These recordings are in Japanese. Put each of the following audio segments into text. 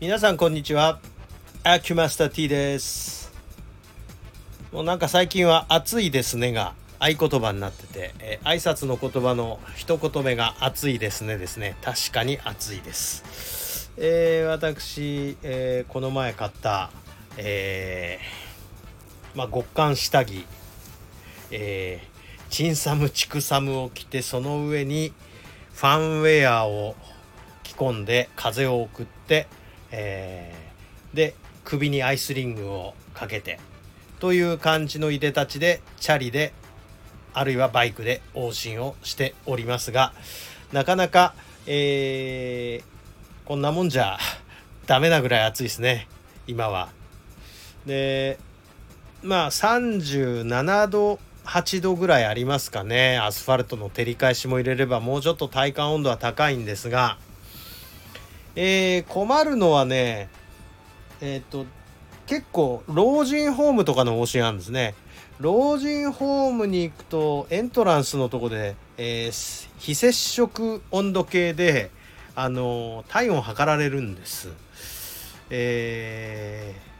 皆さんこんにちは。アキュマスター T です。もうなんか最近は暑いですねが合言葉になってて、え、挨拶の言葉の一言目が暑いですねですね。確かに暑いです。えー、私、えー、この前買ったえー、まあ極寒下着えー、チンサムチクサムを着てその上にファンウェアを着込んで風を送って、えー、で首にアイスリングをかけてという感じのいでたちでチャリであるいはバイクで往診をしておりますがなかなか、えー、こんなもんじゃ ダメなぐらい暑いですね今は。でまあ37度8度ぐらいありますかねアスファルトの照り返しも入れればもうちょっと体感温度は高いんですが、えー、困るのはねえっ、と結構老人ホームとかの往診あるんですね。老人ホームに行くとエントランスのとこで、えー、非接触温度計であの体温測られるんです。えー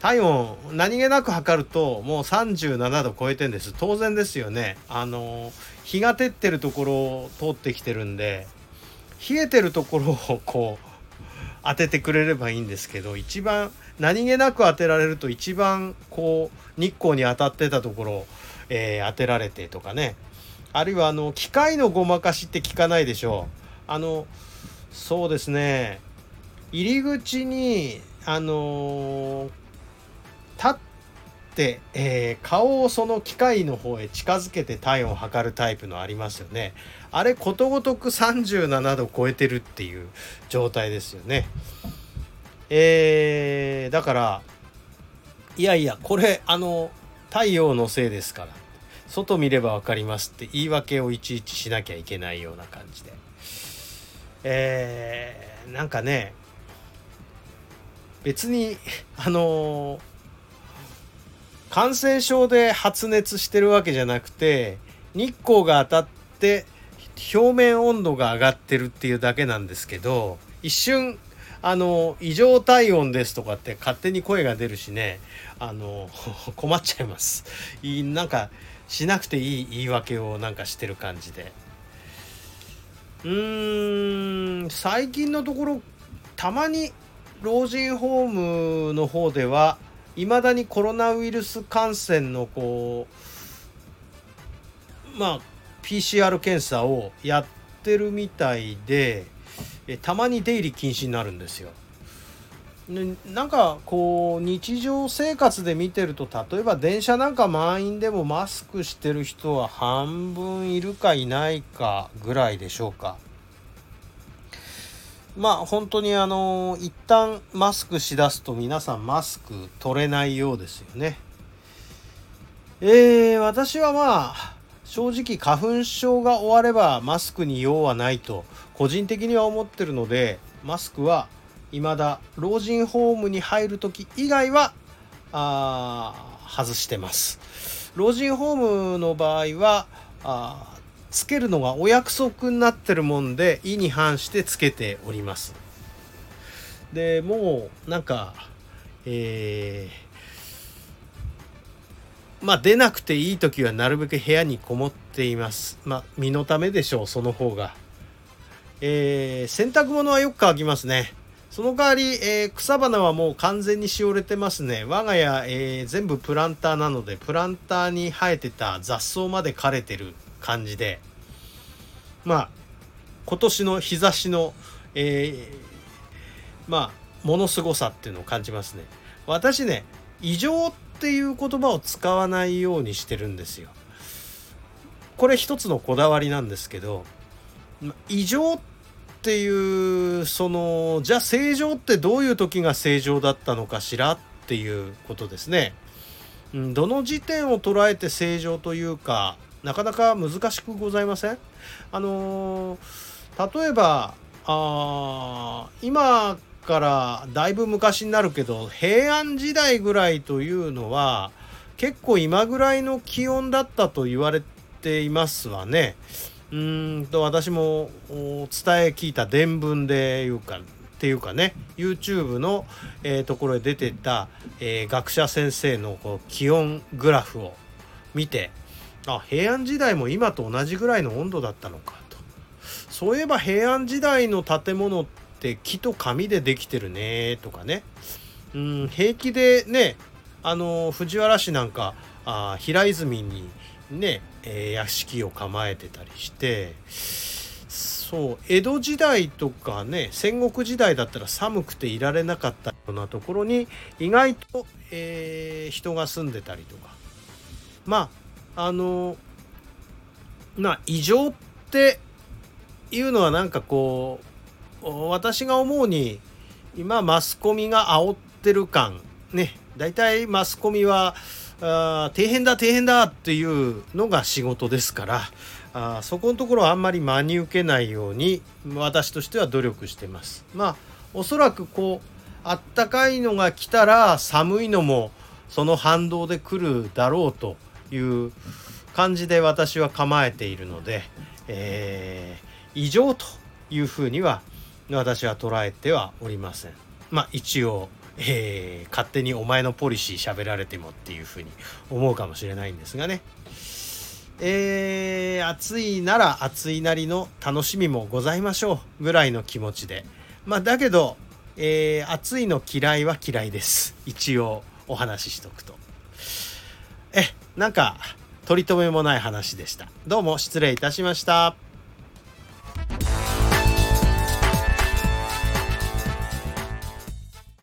体温何気なく測るともう37度超えてんです。当然ですよね。あの日が照ってるところを通ってきてるんで。冷えてるところをこう当ててくれればいいんですけど一番何気なく当てられると一番こう日光に当たってたところを、えー、当てられてとかね。あるいはあの機械のごまかしって聞かないでしょう。あのそうですね。入り口にあのー立って、えー、顔をその機械の方へ近づけて体温を測るタイプのありますよね。あれことごとく37度超えてるっていう状態ですよね。えー、だからいやいやこれあの太陽のせいですから外見れば分かりますって言い訳をいちいちしなきゃいけないような感じで。えー、なんかね別にあのー感染症で発熱してるわけじゃなくて日光が当たって表面温度が上がってるっていうだけなんですけど一瞬あの異常体温ですとかって勝手に声が出るしねあの 困っちゃいます。いなんかしなくていい言い訳をなんかしてる感じで。うーん最近のところたまに老人ホームの方ではいまだにコロナウイルス感染のこうまあ PCR 検査をやってるみたいでえたまに出入り禁止になるんですよ。なんかこう日常生活で見てると例えば電車なんか満員でもマスクしてる人は半分いるかいないかぐらいでしょうか。まあ本当にあの一旦マスクしだすと皆さんマスク取れないようですよね。えー、私はまあ正直花粉症が終わればマスクに用はないと個人的には思ってるのでマスクは未だ老人ホームに入る時以外はあ外してます。老人ホームの場合はあつけるのがお約束になってるもんで意に反してつけております。でもうなんかえー、まあ出なくていい時はなるべく部屋にこもっています。まあ身のためでしょうその方が。えー、洗濯物はよく乾きますね。その代わり、えー、草花はもう完全にしおれてますね。我が家、えー、全部プランターなので、プランターに生えてた雑草まで枯れてる。感じで。まあ今年の日差しの、えー、まあものすごさっていうのを感じますね。私ね異常っていう言葉を使わないようにしてるんですよ。これ一つのこだわりなんですけど異常っていうそのじゃあ正常ってどういう時が正常だったのかしらっていうことですね。どの時点を捉えて正常というかなかなか難しくございません？あのー、例えばあ今からだいぶ昔になるけど平安時代ぐらいというのは結構今ぐらいの気温だったと言われていますわね。うんと私も伝え聞いた伝聞でいうかっていうかね YouTube の、えー、ところで出てた、えー、学者先生のこう気温グラフを見てあ平安時代も今と同じぐらいの温度だったのかと。そういえば平安時代の建物って木と紙でできてるねとかね。うん平気でねあの藤原氏なんかあ平泉にね、えー、屋敷を構えてたりしてそう江戸時代とかね戦国時代だったら寒くていられなかったようなところに意外と、えー、人が住んでたりとか。まああのまあ異常っていうのはなんかこう私が思うに今マスコミが煽ってる感ね。大体マスコミはあ底辺だ底辺だっていうのが仕事ですからあそこのところはあんまり真に受けないように私としては努力してます。まあおそらくこうあったかいのが来たら寒いのもその反動で来るだろうという感じで私は構えているので、えー、異常というふうには私は捉えてはおりませんまあ一応えー、勝手にお前のポリシー喋られてもっていうふうに思うかもしれないんですがね。えー、暑いなら暑いなりの楽しみもございましょうぐらいの気持ちで。まあだけど、えー、暑いの嫌いは嫌いです。一応お話ししとくと。え、なんか取り留めもない話でした。どうも失礼いたしました。